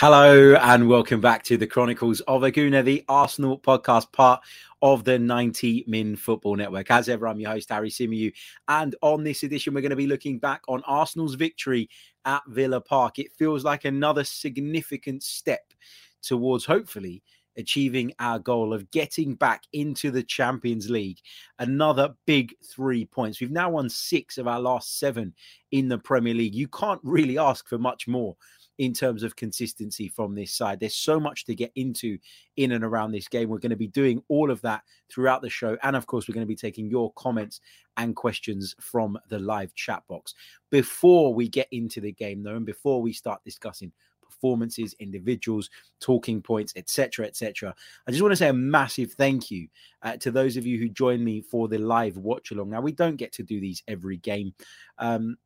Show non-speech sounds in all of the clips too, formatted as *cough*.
Hello and welcome back to the Chronicles of a Gooner, the Arsenal podcast, part of the 90 Min Football Network. As ever, I'm your host, Harry Symeou. And on this edition, we're going to be looking back on Arsenal's victory at Villa Park. It feels like another significant step towards hopefully achieving our goal of getting back into the Champions League. Another big three points. We've now won six of our last seven in the Premier League. You can't really ask for much more in terms of consistency from this side. There's so much to get into in and around this game. We're going to be doing all of that throughout the show. And of course, we're going to be taking your comments and questions from the live chat box. Before we get into the game, though, and before we start discussing performances, individuals, talking points, etc., etc. I just want to say a massive thank you uh, to those of you who joined me for the live watch along. Now we don't get to do these every game. Um,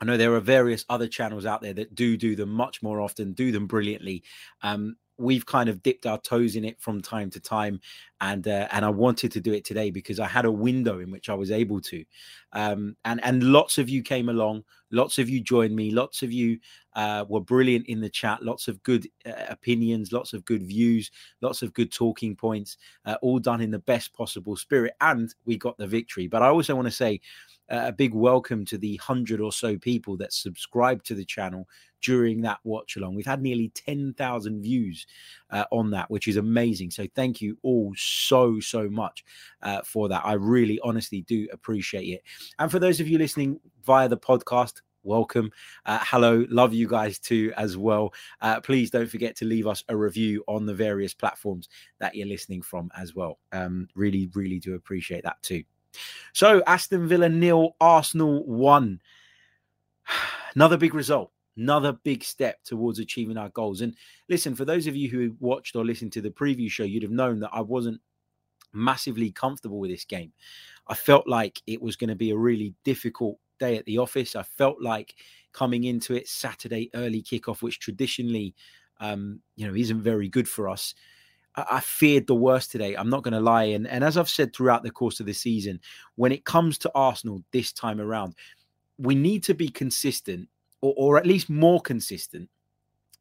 I know there are various other channels out there that do do them much more often, do them brilliantly. Um, we've kind of dipped our toes in it from time to time and uh, and I wanted to do it today because I had a window in which I was able to um, and and lots of you came along lots of you joined me lots of you uh, were brilliant in the chat lots of good uh, opinions lots of good views lots of good talking points uh, all done in the best possible spirit and we got the victory but I also want to say a big welcome to the hundred or so people that subscribed to the channel during that watch along. We've had nearly 10,000 views uh, on that, which is amazing. So thank you all so, so much uh, for that. I really, honestly do appreciate it. And for those of you listening via the podcast, welcome. Uh, hello, love you guys too as well. Uh, please don't forget to leave us a review on the various platforms that you're listening from as well. Um, really, really do appreciate that too. So Aston Villa nil, Arsenal one. *sighs* Another big result, another big step towards achieving our goals. And listen, for those of you who watched or listened to the preview show, you'd have known that I wasn't massively comfortable with this game. I felt like it was going to be a really difficult day at the office. I felt like coming into it Saturday early kickoff, which traditionally, um, you know, isn't very good for us. I feared the worst today. I'm not going to lie. And, and as I've said throughout the course of the season, when it comes to Arsenal this time around, we need to be consistent or, or at least more consistent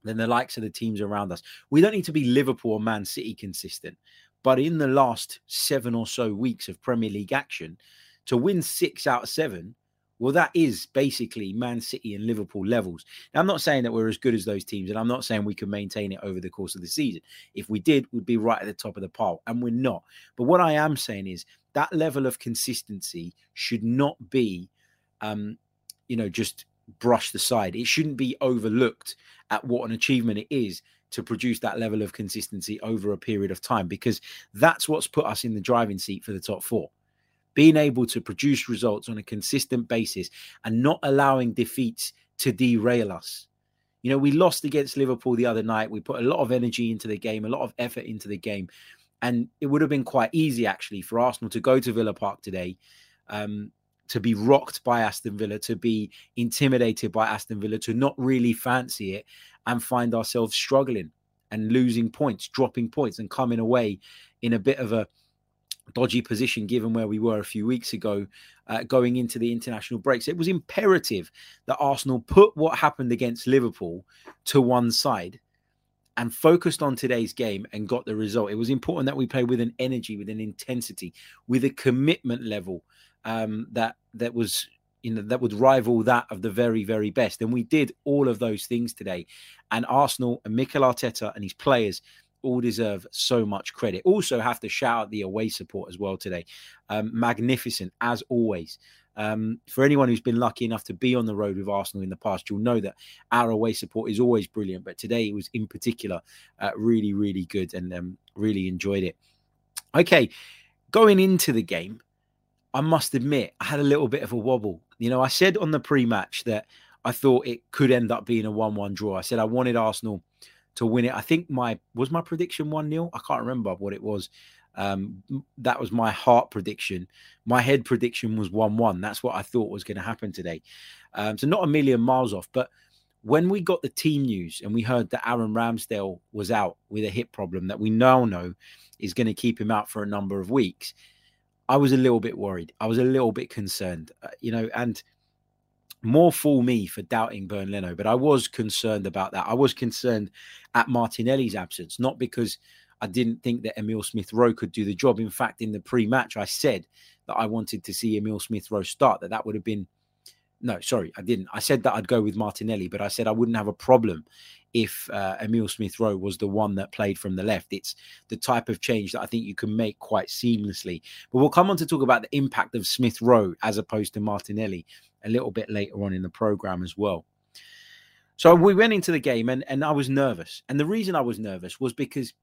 than the likes of the teams around us. We don't need to be Liverpool or Man City consistent. But in the last seven or so weeks of Premier League action, to win six out of seven well, that is basically Man City and Liverpool levels. Now, I'm not saying that we're as good as those teams, and I'm not saying we can maintain it over the course of the season. If we did, we'd be right at the top of the pile, and we're not. But what I am saying is that level of consistency should not be, um, you know, just brushed aside. It shouldn't be overlooked at what an achievement it is to produce that level of consistency over a period of time, because that's what's put us in the driving seat for the top four being able to produce results on a consistent basis and not allowing defeats to derail us. You know, we lost against Liverpool the other night. We put a lot of energy into the game, a lot of effort into the game. And it would have been quite easy, actually, for Arsenal to go to Villa Park today, um, to be rocked by Aston Villa, to be intimidated by Aston Villa, to not really fancy it and find ourselves struggling and losing points, dropping points, and coming away in a bit of a dodgy position given where we were a few weeks ago uh, going into the international breaks. It was imperative that Arsenal put what happened against Liverpool to one side and focused on today's game and got the result. It was important that we play with an energy, with an intensity, with a commitment level um, that that was you know that would rival that of the very very best. And we did all of those things today. And Arsenal and Mikel Arteta and his players all deserve so much credit. Also, have to shout out the away support as well today. Um, magnificent as always. Um, for anyone who's been lucky enough to be on the road with Arsenal in the past, you'll know that our away support is always brilliant. But today it was in particular uh, really, really good and um, really enjoyed it. Okay, going into the game, I must admit I had a little bit of a wobble. You know, I said on the pre-match that I thought it could end up being a one-one draw. I said I wanted Arsenal to win it. I think my was my prediction 1 0. I can't remember what it was. Um, that was my heart prediction. My head prediction was 1 1. That's what I thought was going to happen today. Um, so not a million miles off. But when we got the team news and we heard that Aaron Ramsdale was out with a hip problem that we now know is going to keep him out for a number of weeks, I was a little bit worried. I was a little bit concerned, uh, you know, and more fool me for doubting Bernd Leno, but I was concerned about that. I was concerned at Martinelli's absence, not because I didn't think that Emil Smith Rowe could do the job. In fact, in the pre match, I said that I wanted to see Emil Smith Rowe start, that that would have been. No, sorry, I didn't. I said that I'd go with Martinelli, but I said I wouldn't have a problem if uh, Emil Smith Rowe was the one that played from the left. It's the type of change that I think you can make quite seamlessly. But we'll come on to talk about the impact of Smith Rowe as opposed to Martinelli a little bit later on in the program as well. So we went into the game and, and I was nervous. And the reason I was nervous was because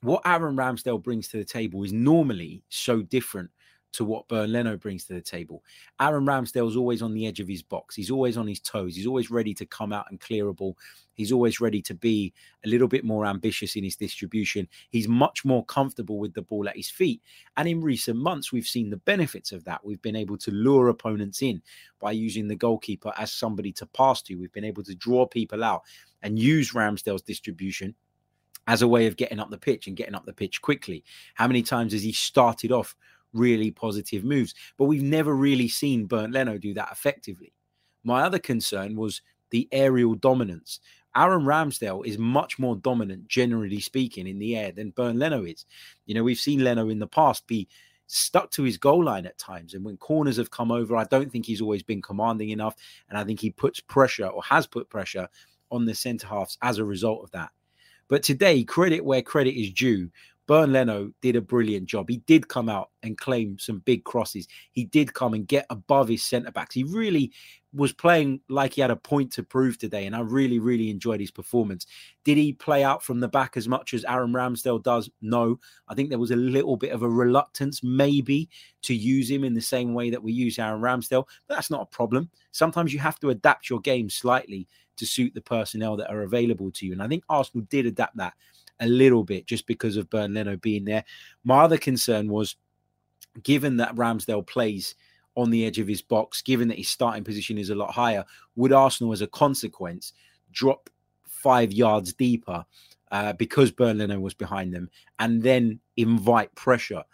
what Aaron Ramsdale brings to the table is normally so different to what Bernd Leno brings to the table. Aaron Ramsdale's always on the edge of his box. He's always on his toes. He's always ready to come out and clear a ball. He's always ready to be a little bit more ambitious in his distribution. He's much more comfortable with the ball at his feet. And in recent months, we've seen the benefits of that. We've been able to lure opponents in by using the goalkeeper as somebody to pass to. We've been able to draw people out and use Ramsdale's distribution as a way of getting up the pitch and getting up the pitch quickly. How many times has he started off really positive moves? But we've never really seen Bernd Leno do that effectively. My other concern was the aerial dominance. Aaron Ramsdale is much more dominant, generally speaking, in the air than Bernd Leno is. You know, we've seen Leno in the past be stuck to his goal line at times. And when corners have come over, I don't think he's always been commanding enough. And I think he puts pressure or has put pressure on the centre halves as a result of that. But today, credit where credit is due. Bernd Leno did a brilliant job. He did come out and claim some big crosses. He did come and get above his centre backs. He really was playing like he had a point to prove today, and I really, really enjoyed his performance. Did he play out from the back as much as Aaron Ramsdale does? No. I think there was a little bit of a reluctance, maybe, to use him in the same way that we use Aaron Ramsdale, but that's not a problem. Sometimes you have to adapt your game slightly to suit the personnel that are available to you. And I think Arsenal did adapt that a little bit just because of Bernd Leno being there. My other concern was given that Ramsdale plays on the edge of his box, given that his starting position is a lot higher, would Arsenal, as a consequence, drop five yards deeper uh, because Bernd Leno was behind them and then invite pressure?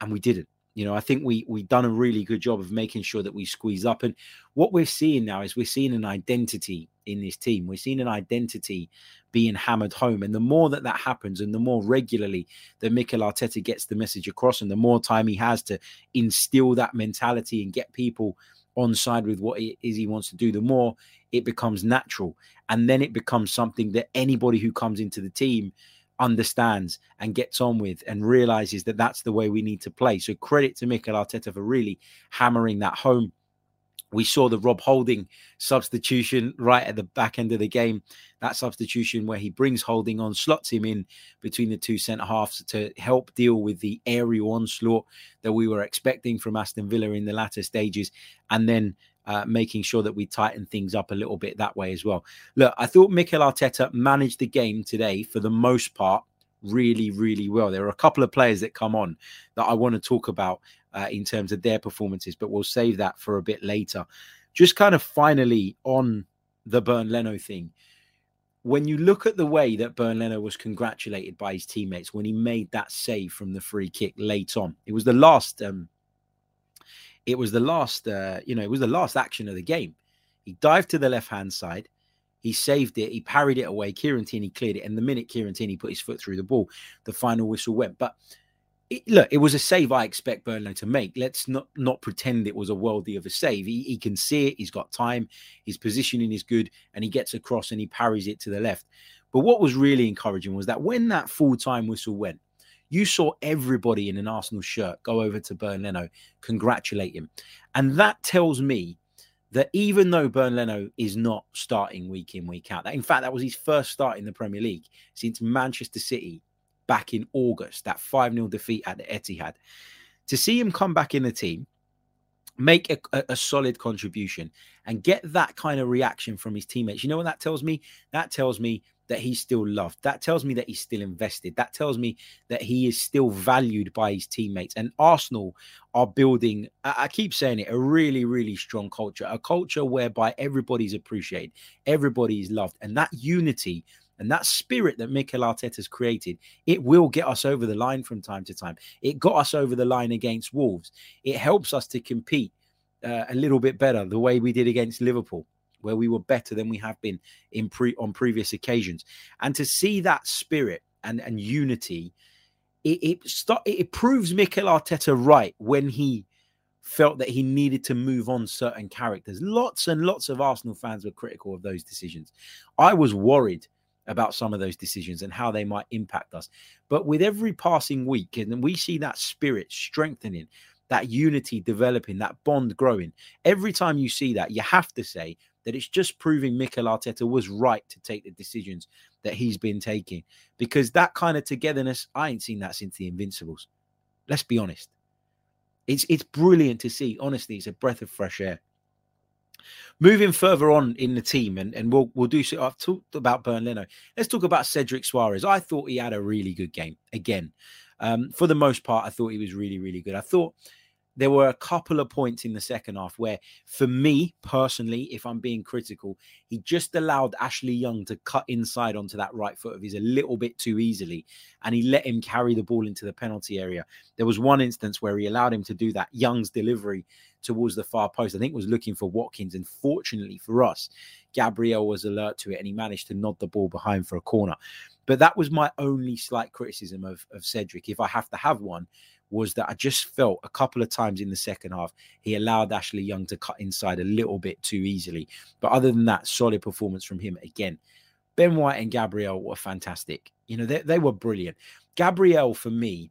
And we didn't. You know, I think we we've done a really good job of making sure that we squeeze up. And what we're seeing now is we're seeing an identity in this team. We're seeing an identity being hammered home. And the more that that happens, and the more regularly that Mikel Arteta gets the message across, and the more time he has to instill that mentality and get people on side with what it is he wants to do, the more it becomes natural. And then it becomes something that anybody who comes into the team understands and gets on with and realizes that that's the way we need to play. So credit to Mikel Arteta for really hammering that home. We saw the Rob Holding substitution right at the back end of the game. That substitution where he brings Holding on, slots him in between the two centre halves to help deal with the aerial onslaught that we were expecting from Aston Villa in the latter stages. And then uh, making sure that we tighten things up a little bit that way as well. Look, I thought Mikel Arteta managed the game today for the most part really, really well. There are a couple of players that come on that I want to talk about uh, in terms of their performances, but we'll save that for a bit later. Just kind of finally on the Bernd Leno thing. When you look at the way that Bernd Leno was congratulated by his teammates when he made that save from the free kick late on, it was the last um, it was the last, uh, you know, it was the last action of the game. He dived to the left hand side. He saved it. He parried it away. Kieran Tierney cleared it. And the minute Kieran Tierney put his foot through the ball, the final whistle went. But it, look, it was a save I expect Bernd Leno to make. Let's not not pretend it was a worldy of a save. He, he can see it. He's got time. His positioning is good, and he gets across and he parries it to the left. But what was really encouraging was that when that full time whistle went, you saw everybody in an Arsenal shirt go over to Bernd Leno, congratulate him. And that tells me that even though Bernd Leno is not starting week in, week out, that in fact, that was his first start in the Premier League since Manchester City back in August, that 5 0 defeat at the Etihad. To see him come back in the team make a, a, solid contribution and get that kind of reaction from his teammates. You know what that tells me? That tells me that he's still loved. That tells me that he's still invested. That tells me that he is still valued by his teammates. And Arsenal are building, I keep saying it, a really, really strong culture, a culture whereby everybody's appreciated, everybody's loved. And that unity and that spirit that Mikel has created, it will get us over the line from time to time. It got us over the line against Wolves. It helps us to compete uh, a little bit better the way we did against Liverpool, where we were better than we have been in pre on previous occasions. And to see that spirit and, and unity, it it, start, it proves Mikel Arteta right when he felt that he needed to move on certain characters. Lots and lots of Arsenal fans were critical of those decisions. I was worried about some of those decisions and how they might impact us. But with every passing week, and we see that spirit strengthening, that unity developing, that bond growing. Every time you see that, you have to say that it's just proving Mikel Arteta was right to take the decisions that he's been taking. Because that kind of togetherness, I ain't seen that since the Invincibles. Let's be honest. It's it's brilliant to see. Honestly, it's a breath of fresh air. Moving further on in the team, and, and we'll we'll do so. I've talked about Bernd Leno. Let's talk about Cedric Soares. I thought he had a really good game again. Um, for the most part, I thought he was really, really good. I thought there were a couple of points in the second half where, for me personally, if I'm being critical, he just allowed Ashley Young to cut inside onto that right foot of his a little bit too easily, and he let him carry the ball into the penalty area. There was one instance where he allowed him to do that. Young's delivery towards the far post, I think, was looking for Watkins, and fortunately for us, Gabriel was alert to it, and he managed to nod the ball behind for a corner. But that was my only slight criticism of, of Cedric. If I have to have one, was that I just felt a couple of times in the second half he allowed Ashley Young to cut inside a little bit too easily. But other than that, solid performance from him again. Ben White and Gabriel were fantastic. You know, they, they were brilliant. Gabriel, for me,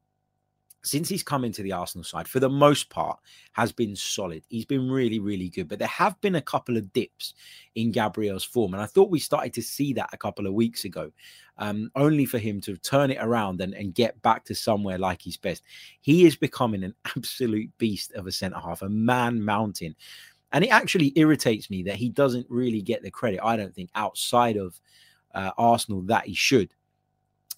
since he's come into the Arsenal side, for the most part, has been solid. He's been really, really good. But there have been a couple of dips in Gabriel's form. And I thought we started to see that a couple of weeks ago, um, only for him to turn it around and, and get back to somewhere like his best. He is becoming an *laughs* absolute beast of a centre half, a man mountain. And it actually irritates me that he doesn't really get the credit, I don't think, outside of uh, Arsenal that he should.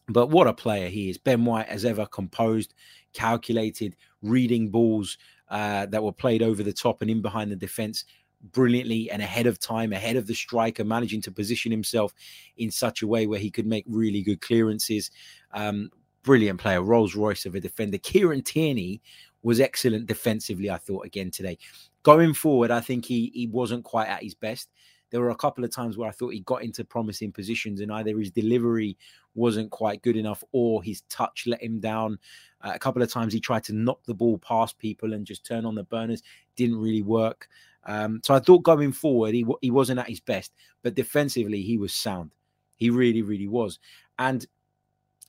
But what a player he is. Ben White, as ever, composed, calculated, reading balls uh, that were played over the top and in behind the defense brilliantly and ahead of time, ahead of the striker, managing to position himself in such a way where he could make really good clearances. Um, brilliant player, Rolls Royce of a defender. Kieran Tierney was excellent defensively, I thought, again today. Going forward, I think he he wasn't quite at his best there were a couple of times where I thought he got into promising positions and either his delivery wasn't quite good enough or his touch let him down. Uh, a couple of times he tried to knock the ball past people and just turn on the burners. Didn't really work. Um, so I thought going forward, he, he wasn't at his best, but defensively, he was sound. He really, really was. And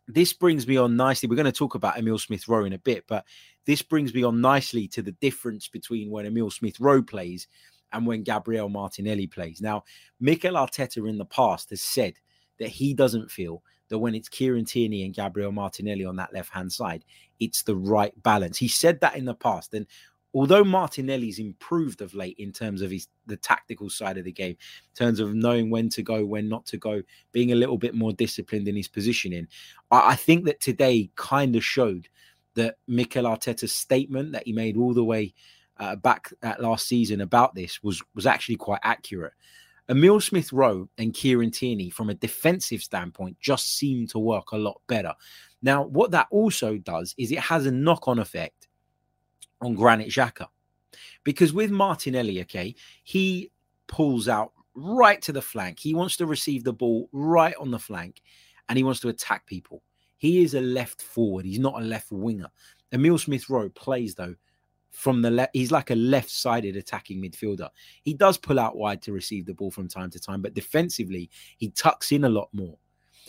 this brings me on nicely. We're going to talk about Emil Smith Rowe in a bit, but this brings me on nicely to the difference between when Emil Smith Rowe plays and when Gabriel Martinelli plays. Now, Mikel Arteta in the past has said that he doesn't feel that when it's Kieran Tierney and Gabriel Martinelli on that left hand side, it's the right balance. He said that in the past. And although Martinelli's improved of late in terms of his the tactical side of the game, in terms of knowing when to go, when not to go, being a little bit more disciplined in his positioning, I, I think that today kind of showed that Mikel Arteta's statement that he made all the way uh, back at last season about this was was actually quite accurate. Emil Smith Rowe and Kieran Tierney, from a defensive standpoint, just seem to work a lot better. Now, what that also does is it has a knock on effect on Granit Xhaka. Because with Martinelli, okay, he pulls out right to the flank. He wants to receive the ball right on the flank and he wants to attack people. He is a left forward, he's not a left winger. Emil Smith Rowe plays, though, from the left. He's like a left sided attacking midfielder. He does pull out wide to receive the ball from time to time, but defensively, he tucks in a lot more.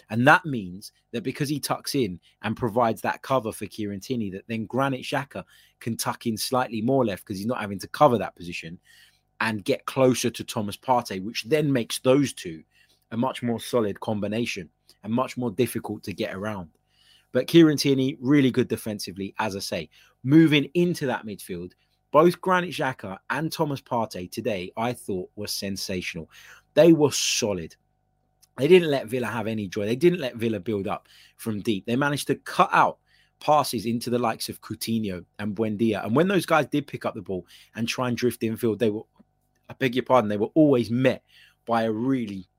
And that means that because he tucks in and provides that cover for Kieran Tierney, that then Granit Xhaka can tuck in slightly more left because he's not having to cover that position and get closer to Thomas Partey, which then makes those two a much more solid combination and much more difficult to get around. But Kieran Tierney, really good defensively, as I say. Moving into that midfield, both Granit Xhaka and Thomas Partey today, I thought were sensational. They were solid. They didn't let Villa have any joy. They didn't let Villa build up from deep. They managed to cut out passes into the likes of Coutinho and Buendia. And when those guys did pick up the ball and try and drift the infield, they were, I beg your pardon, they were always met by a really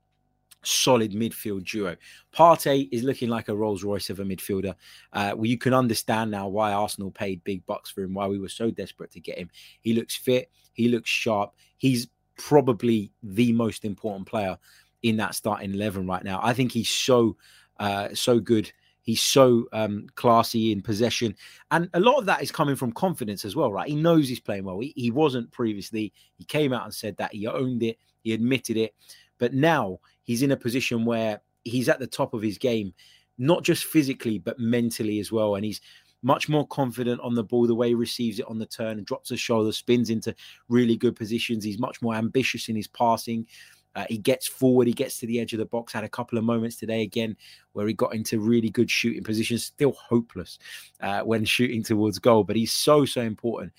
solid midfield duo. Partey is looking like a Rolls Royce of a midfielder. Uh, well, you can understand now why Arsenal paid big bucks for him, why we were so desperate to get him. He looks fit, he looks sharp. He's probably the most important player in that starting 11 right now. I think he's so, uh, so good. He's so um, classy in possession. And a lot of that is coming from confidence as well, right? He knows he's playing well. He, he wasn't previously. He came out and said that. He owned it. He admitted it. But now he's in a position where he's at the top of his game, not just physically, but mentally as well. And he's much more confident on the ball, the way he receives it on the turn and drops his shoulder, spins into really good positions. He's much more ambitious in his passing. Uh, he gets forward, he gets to the edge of the box. Had a couple of moments today again where he got into really good shooting positions. Still hopeless uh, when shooting towards goal, but he's so so important.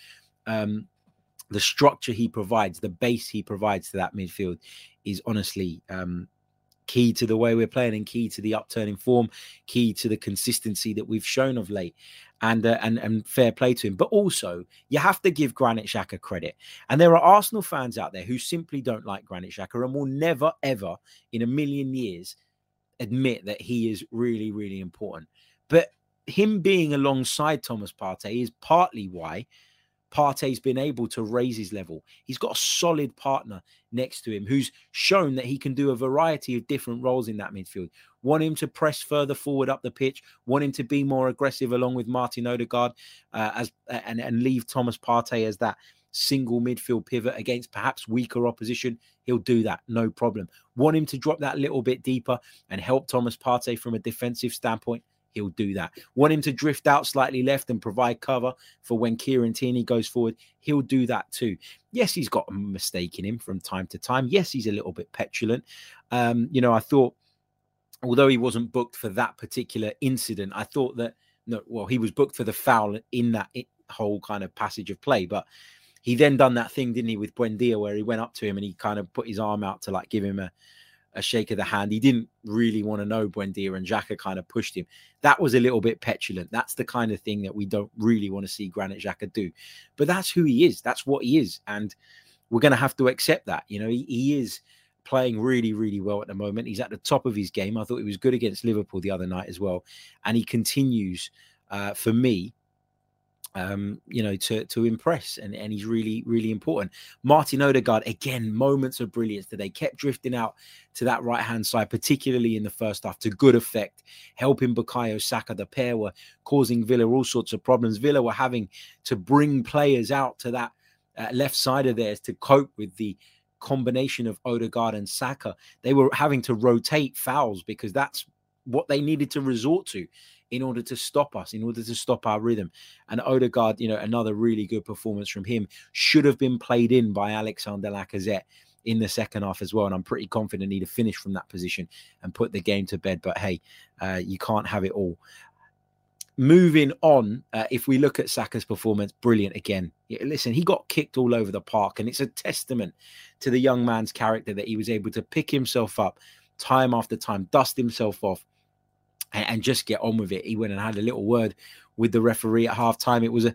Um, the structure he provides, the base he provides to that midfield, is honestly um, key to the way we're playing and key to the upturning form, key to the consistency that we've shown of late. And, uh, and and fair play to him, but also you have to give Granit Xhaka credit. And there are Arsenal fans out there who simply don't like Granit Xhaka and will never ever in a million years admit that he is really really important. But him being alongside Thomas Partey is partly why Partey's been able to raise his level. He's got a solid partner next to him who's shown that he can do a variety of different roles in that midfield. Want him to press further forward up the pitch, want him to be more aggressive along with Martin Odegaard uh, as and, and leave Thomas Partey as that single midfield pivot against perhaps weaker opposition, he'll do that, no problem. Want him to drop that little bit deeper and help Thomas Partey from a defensive standpoint, he'll do that. Want him to drift out slightly left and provide cover for when Kieran Tierney goes forward, he'll do that too. Yes, he's got a mistake in him from time to time. Yes, he's a little bit petulant. Um, you know, I thought, although he wasn't booked for that particular incident, I thought that no, well, he was booked for the foul in that whole kind of passage of play, but he then done that thing, didn't he, with Buendia, where he went up to him and he kind of put his arm out to like give him a a shake of the hand. He didn't really want to know Buendia and Xhaka kind of pushed him. That was a little bit petulant. That's the kind of thing that we don't really want to see Granit Xhaka do. But that's who he is. That's what he is. And we're going to have to accept that. You know, he, he is playing really, really well at the moment. He's at the top of his game. I thought he was good against Liverpool the other night as well. And he continues, uh, for me, um, you know, to to impress, and and he's really really important. Martin Odegaard again, moments of brilliance today, kept drifting out to that right hand side, particularly in the first half, to good effect, helping Bukayo Saka. The pair were causing Villa all sorts of problems. Villa were having to bring players out to that uh, left side of theirs to cope with the combination of Odegaard and Saka. They were having to rotate fouls because that's what they needed to resort to in order to stop us, in order to stop our rhythm. And Odegaard, you know, another really good performance from him should have been played in by Alexander Lacazette in the second half as well. And I'm pretty confident he'd have finished from that position and put the game to bed. But hey, uh, you can't have it all. Moving on, uh, if we look at Saka's performance, brilliant again. Listen, he got kicked all over the park, and it's a testament to the young man's character that he was able to pick himself up time after time, dust himself off, and, and just get on with it. He went and had a little word with the referee at halftime. It was a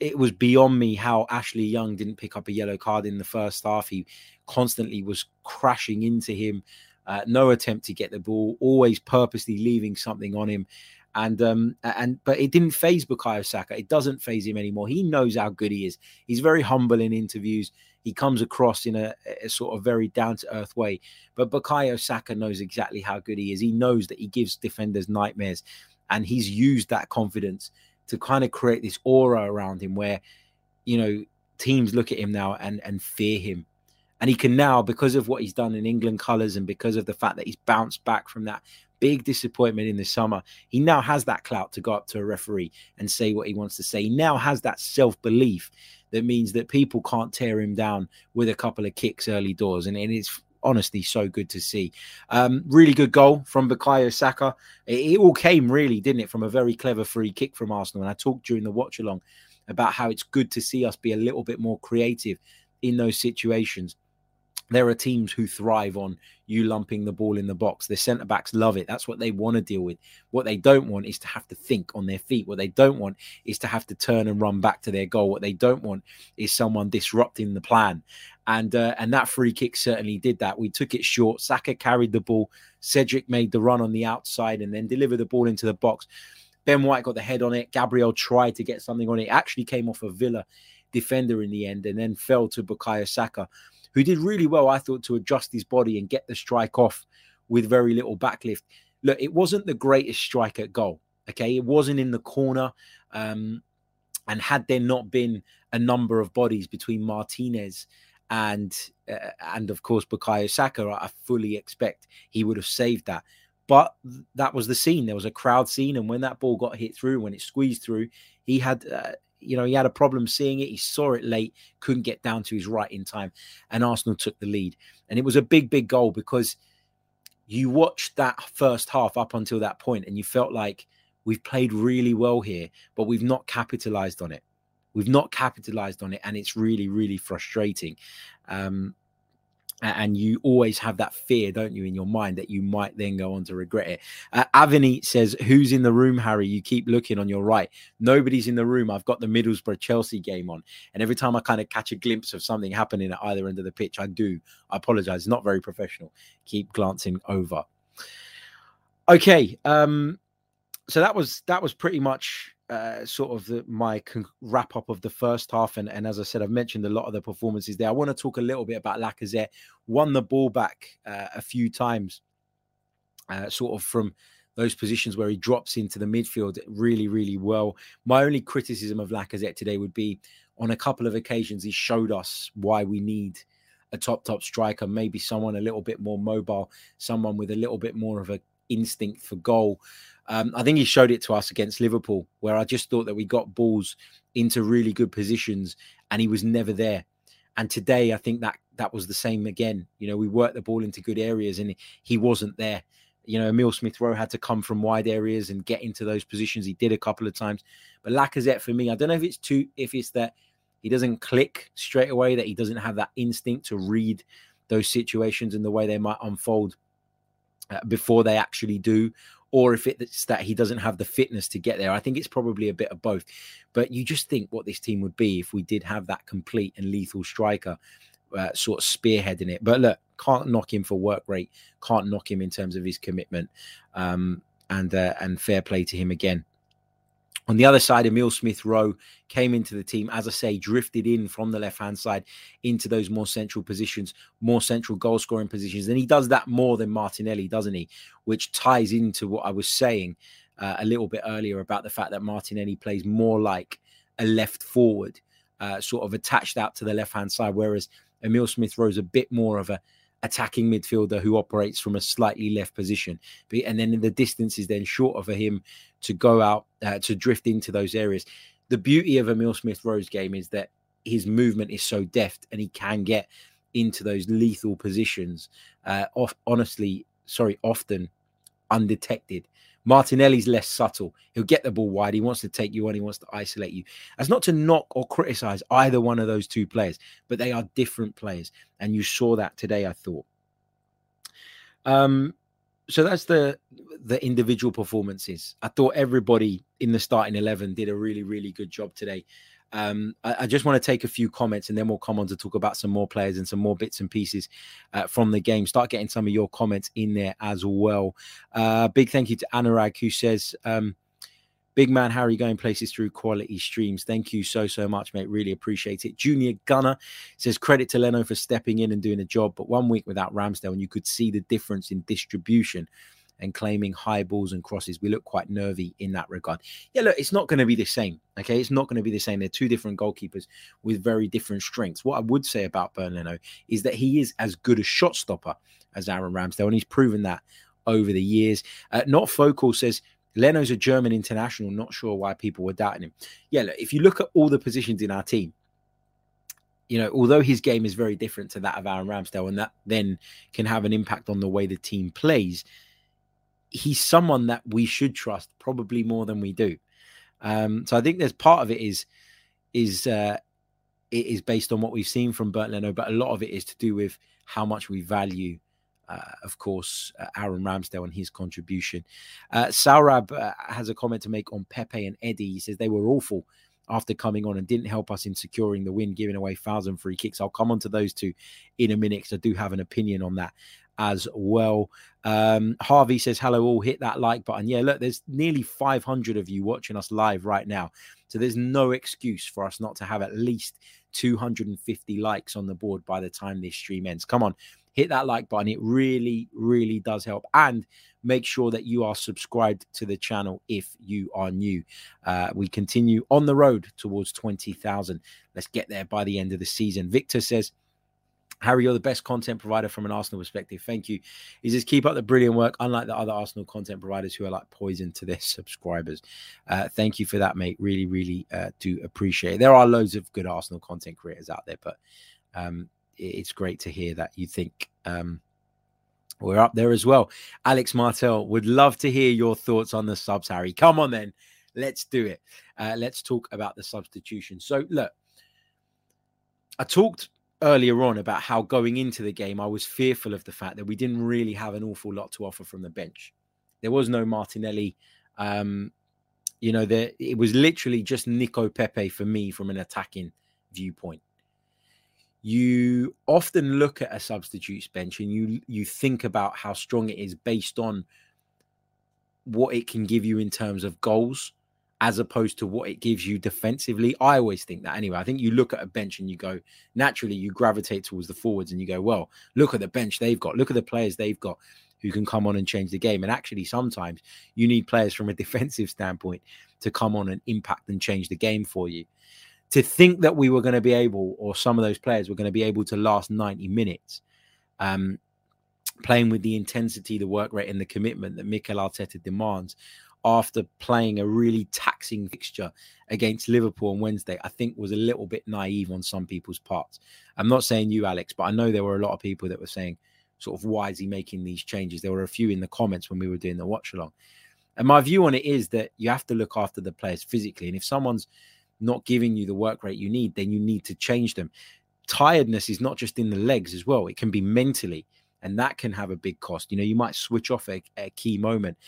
it was beyond me how Ashley Young didn't pick up a yellow card in the first half. He constantly was crashing into him. Uh, no attempt to get the ball, always purposely leaving something on him. And um and but it didn't phase Bukayo Saka. It doesn't phase him anymore. He knows how good he is. He's very humble in interviews he comes across in a, a sort of very down to earth way. But Bukayo Saka knows exactly how good he is. He knows that he gives defenders nightmares, and he's used that confidence to kind of create this aura around him where, you know, teams look at him now and and fear him. And he can now, because of what he's done in England colours and because of the fact that he's bounced back from that big disappointment in the summer, he now has that clout to go up to a referee and say what he wants to say. He now has that self belief that means that people can't tear him down with a couple of kicks early doors. And, and it's honestly so good to see. Um, really good goal from Bukayo Saka. It, it, all came really, didn't it, from a very clever free kick from Arsenal. And I talked during the watch along about how it's good to see us be a little bit more creative in those situations there are teams who thrive on you lumping the ball in the box. The centre backs love it. That's what they want to deal with. What they don't want is to have to think on their feet. What they don't want is to have to turn and run back to their goal. What they don't want is someone disrupting the plan. And uh, and that free kick certainly did that. We took it short. Saka carried the ball. Cedric made the run on the outside and then delivered the ball into the box. Ben White got the head on it. Gabriel tried to get something on it. it actually came off a Villa defender in the end and then fell to Bukayo Saka who did really well, I thought, to adjust his body and get the strike off with very little backlift. Look, it wasn't the greatest strike at goal. Okay, it wasn't in the corner. Um, and had there not been a number of bodies between Martinez and uh, and of course Bukayo Saka, I fully expect he would have saved that. But that was the scene. There was a crowd scene, and when that ball got hit through, when it squeezed through, he had uh, you know, he had a problem seeing it. He saw it late, couldn't get down to his right in time, and Arsenal took the lead. And it was a big, big goal because you watched that first half up until that point, and you felt like we've played really well here, but we've not capitalized on it. We've not capitalized on it, and it's really, really frustrating. Um, and you always have that fear, don't you, in your mind that you might then go on to regret it. Uh, Avani says, "Who's in the room, Harry? You keep looking on your right. Nobody's in the room. I've got the Middlesbrough Chelsea game on, and every time I kind of catch a glimpse of something happening at either end of the pitch, I do. I apologize. Not very professional. Keep glancing over. Okay, um, so that was that was pretty much uh, sort of the, my con- wrap up of the first half. And, and as I said, I've mentioned a lot of the performances there. I want to talk a little bit about Lacazette. Won the ball back uh, a few times, uh, sort of from those positions where he drops into the midfield really, really well. My only criticism of Lacazette today would be on a couple of occasions, he showed us why we need a top, top striker, maybe someone a little bit more mobile, someone with a little bit more of a instinct for goal. Um, I think he showed it to us against Liverpool, where I just thought that we got balls into really good positions and he was never there. And today, I think that that was the same again. You know, we worked the ball into good areas and he wasn't there. You know, Emil Smith Rowe had to come from wide areas and get into those positions. He did a couple of times. But Lacazette, for me, I don't know if it's too, if it's that he doesn't click straight away, that he doesn't have that instinct to read those situations and the way they might unfold uh, before they actually do, or if it's that he doesn't have the fitness to get there. I think it's probably a bit of both. But you just think what this team would be if we did have that complete and lethal striker uh, sort of spearheading it. But look, can't knock him for work rate, can't knock him in terms of his commitment, um, and uh, and fair play to him again. On the other side, Emil Smith Rowe came into the team, as I say, drifted in from the left hand side into those more central positions, more central goal scoring positions. And he does that more than Martinelli, doesn't he? Which ties into what I was saying uh, a little bit earlier about the fact that Martinelli plays more like a left forward, uh, sort of attached out to the left hand side, whereas Emil Smith Rowe is a bit more of a attacking midfielder who operates from a slightly left position. And then the distance is then shorter for him to go out uh, to drift into those areas. The beauty of Emil Smith Rowe's game is that his movement is so deft and he can get into those lethal positions. Uh, off, honestly, sorry, often undetected. Martinelli's less subtle. He'll get the ball wide. He wants to take you on. He wants to isolate you. That's not to knock or criticize either one of those two players, but they are different players. And you saw that today, I thought. Um, so that's the the individual performances. I thought everybody in the starting eleven did a really, really good job today. Um, I, I, just want to take a few comments and then we'll come on to talk about some more players and some more bits and pieces uh, from the game. Start getting some of your comments in there as well. Uh, big thank you to Anurag who says, um, Big man Harry going places through quality streams. Thank you so, so much, mate. Really appreciate it. Junior Gunner says credit to Leno for stepping in and doing a job, but one week without Ramsdale, and you could see the difference in distribution and claiming high balls and crosses. We look quite nervy in that regard. Yeah, look, it's not going to be the same. Okay, it's not going to be the same. They're two different goalkeepers with very different strengths. What I would say about Bernd Leno is that he is as good a shot stopper as Aaron Ramsdale, and he's proven that over the years. Uh, not Focal says Leno's a German international. Not sure why people were doubting him. Yeah, look, if you look at all the positions in our team, you know, although his game is very different to that of Aaron Ramsdale, and that then can have an impact on the way the team plays, he's someone that we should trust probably more than we do. Um, so I think there's part of it is, is uh, it is based on what we've seen from Bernd Leno, but a lot of it is to do with how much we value, uh, of course, uh, Aaron Ramsdale and his contribution. Uh, Saurab uh, has a comment to make on Pepe and Eddie. He says they were awful after coming on and didn't help us in securing the win, giving away thousand free kicks. I'll come on to those two in a minute because I do have an opinion on that as well. Um, Harvey says, Hello, all hit that like button. Yeah, look, there's nearly 500 of you watching us live right now. So there's no excuse for us not to have at least 250 likes on the board by the time this stream ends. Come on, hit that like button. It really, really does help. And make sure that you are subscribed to the channel if you are new. Uh, we continue on the road towards 20,000. Let's get there by the end of the season. Victor says, Harry, you're the best content provider from an Arsenal perspective. Thank you. He says, keep up the brilliant work, unlike the other Arsenal content providers who are like poison to their *laughs* subscribers. Uh, thank you for that, mate. Really, really uh, do appreciate it. There are loads of good Arsenal content creators out there, but um, it's great to hear that you think um, we're up there as well. Alex Martel would love to hear your thoughts on the subs, Harry. Come on, then. Let's do it. Uh, let's talk about the substitution. So, look, I talked earlier on about how going into the game, I was fearful of the fact that we didn't really have an awful lot to offer from the bench. There was no Martinelli. Um, you know, there it was literally just Nico Pepe for me from an attacking viewpoint. You often look at a substitutes bench and you you think about how strong it is based on what it can give you in terms of goals as opposed to what it gives you defensively. I always think that anyway. I think you look at a bench and you go, naturally, you gravitate towards the forwards and you go, well, look at the bench they've got, look at the players they've got who can come on and change the game. And actually, sometimes you need players from a defensive *laughs* standpoint to come on and impact and change the game for you. To think that we were going to be able, or some of those players were going to be able to last 90 minutes, um, playing with the intensity, the work rate, and the commitment that Mikel Arteta demands after playing a really taxing fixture against Liverpool on Wednesday, I think was a little bit naive on some people's parts. I'm not saying you, Alex, but I know there were a lot of people that were saying, sort of, why is he making these changes? There were a few in the comments when we were doing the watch along. And my view on it is that you have to look after the players physically. And if someone's not giving you the work rate you need, then you need to change them. Tiredness is not just in the legs as well, it can be mentally. And that can have a big cost. You know, you might switch off a, a key moment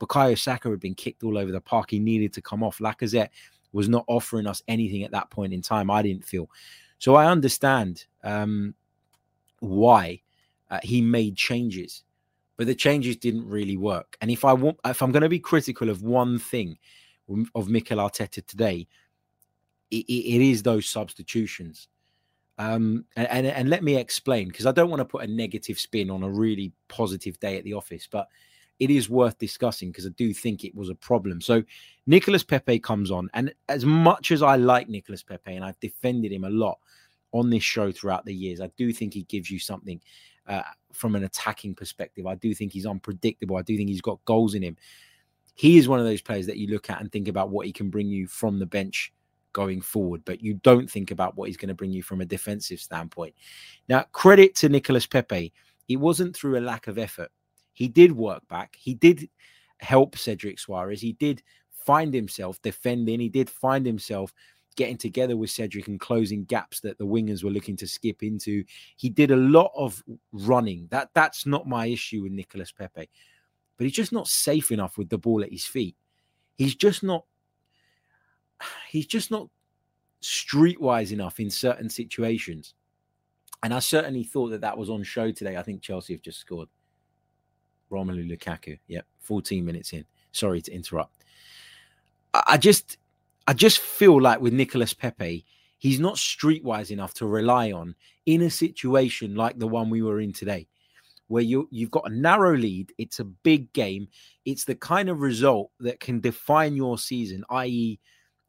Bukayo Saka had been kicked all over the park. He needed to come off. Lacazette was not offering us anything at that point in time. I didn't feel. So I understand um, why uh, he made changes, but the changes didn't really work. And if I want, if I'm going to be critical of one thing of Mikel Arteta today, it, it is those substitutions. Um, and, and, and let me explain because I don't want to put a negative spin on a really positive day at the office, but it is worth discussing because I do think it was a problem. So Nicolas Pepe comes on, and as much as I like Nicolas Pepe and I've defended him a lot on this show throughout the years, I do think he gives you something uh, from an attacking perspective. I do think he's unpredictable. I do think he's got goals in him. He is one of those players that you look at and think about what he can bring you from the bench going forward, but you don't think about what he's going to bring you from a defensive standpoint. Now, credit to Nicolas Pepe. It wasn't through a lack of effort he did work back. He did help Cedric Soares. He did find himself defending. He did find himself getting together with Cedric and closing gaps that the wingers were looking to skip into. He did a lot of running. That that's not my issue with Nicolas Pepe. But he's just not safe enough with the ball at his feet. He's just not he's just not streetwise enough in certain situations. And I certainly thought that that was on show today. I think Chelsea have just scored. Romelu Lukaku. Yep, 14 minutes in. Sorry to interrupt. I just I just feel like with Nicolas Pepe, he's not streetwise enough to rely on in a situation like the one we were in today, where you you've got a narrow lead, it's a big game, it's the kind of result that can define your season, i.e.,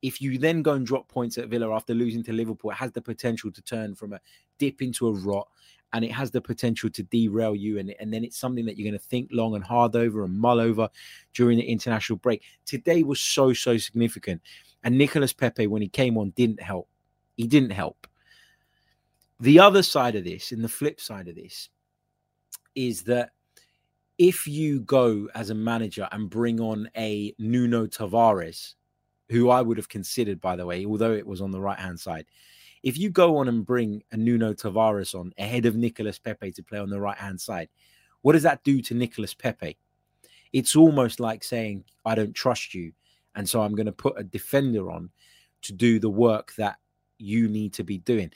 if you then go and drop points at Villa after losing to Liverpool, it has the potential to turn from a dip into a rot and it has the potential to derail you. And, and then it's something that you're going to think long and hard over and mull over during the international break. Today was so, so significant. And Nicolas Pepe, when he came on, didn't help. He didn't help. The other side of this, and the flip side of this, is that if you go as a manager and bring on a Nuno Tavares who I would have considered, by the way, although it was on the right hand side. If you go on and bring a Nuno Tavares on ahead of Nicolas Pepe to play on the right hand side, what does that do to Nicolas Pepe? It's almost like saying, I don't trust you. And so I'm going to put a defender on to do the work that you need to be doing.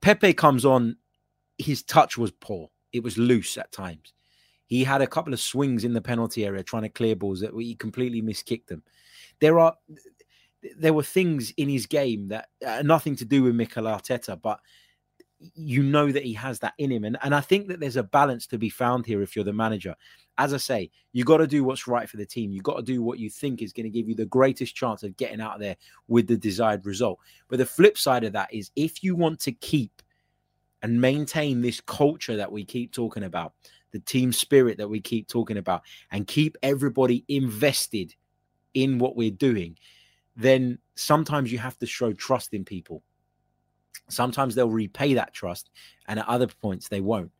Pepe comes on, his touch was poor, it was loose at times. He had a couple of swings in the penalty area trying to clear balls that he completely miskicked them. There are there were things in his game that uh, nothing to do with Mikel Arteta, but you know that he has that in him. And, and I think that there's a balance to be found here if you're the manager. As I say, you got to do what's right for the team. You got to do what you think is going to give you the greatest chance of getting out of there with the desired result. But the flip side of that is if you want to keep and maintain this culture that we keep talking about, the team spirit that we keep talking about, and keep everybody invested in what we're doing, then sometimes you have to show trust in people. Sometimes they'll repay that trust, and at other points they won't.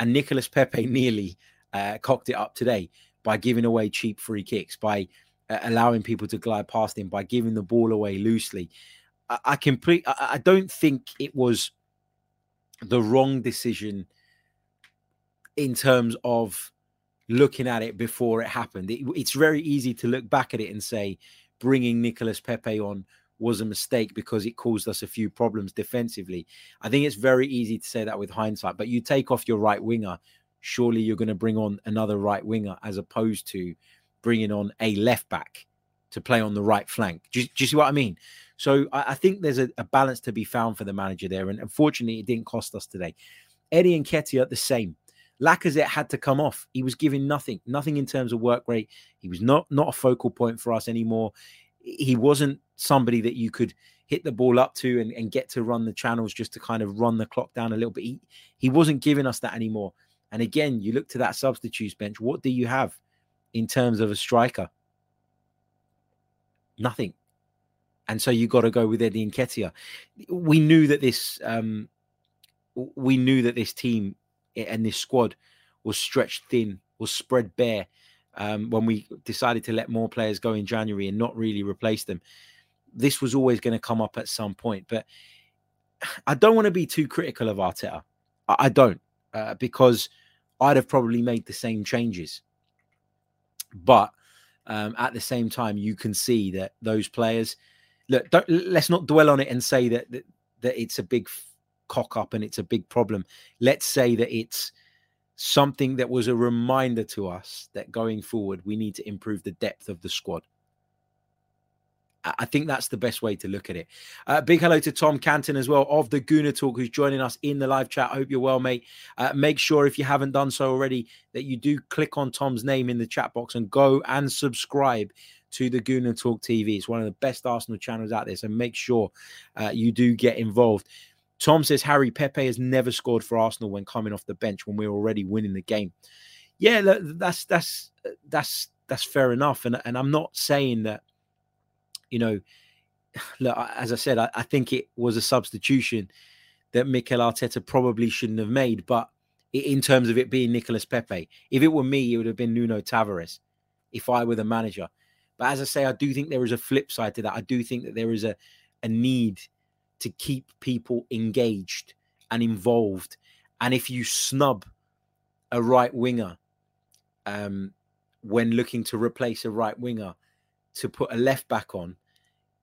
And Nicolas Pepe *laughs* nearly uh, cocked it up today by giving away cheap free kicks, by uh, allowing people to glide past him, by giving the ball away loosely. I, I complete. I, I don't think it was the wrong decision in terms of looking at it before it happened. It, it's very easy to look back at it and say bringing Nicolas Pepe on was a mistake because it caused us a few problems defensively. I think it's very easy to say that with hindsight, but you take off your right winger, surely you're going to bring on another right winger as opposed to bringing on a left back to play on the right flank. Do you, do you see what I mean? So I, I think there's a, a, balance to be found for the manager there. And unfortunately, it didn't cost us today. Eddie Nketiah, the same. Lacazette had to come off. He was giving nothing, nothing in terms of work rate. He was not not a focal point for us anymore. He wasn't somebody that you could hit the ball up to and, and get to run the channels just to kind of run the clock down a little bit. He, he wasn't giving us that anymore. And again, you look to that substitutes bench. What do you have in terms of a striker? Nothing. And so you got to go with Eddie Nketiah. We knew that this um, we knew that this team and this squad was stretched thin, was spread bare um, when we decided to let more players go in January and not really replace them this was always going to come up at some point. But *sighs* I don't want to be too critical of Arteta. I, don't uh, because I'd have probably made the same changes. But um, at the same time, you can see that those players look. Don't, let's not dwell on it and say that, that that it's a big cock up and it's a big problem. Let's say that it's something that was a reminder to us that going forward we need to improve the depth of the squad. I think that's the best way to look at it. Uh, big hello to Tom Canton as well of the Gooner Talk, who's joining us in the live chat. I hope you're well, mate. Uh, make sure if you haven't done so already that you do click on Tom's name in the chat box and go and subscribe to the Gooner Talk TV. It's one of the best Arsenal channels out there, so make sure uh, you do get involved. Tom says Harry Pepe has never scored for Arsenal when coming off the bench when we're already winning the game. Yeah, that's that's uh, that's that's fair enough, and and I'm not saying that you know, *sighs* look, as I said, I, I think it was a substitution that Mikel Arteta probably shouldn't have made. But in terms of it being Nicolas Pepe, if it were me, it would have been Nuno Tavares if I were the manager. But as I say, I do think there is a flip side to that. I do think that there is a, a need to keep people engaged and involved. And if you snub a right winger um, when looking to replace a right winger, to put a left back on,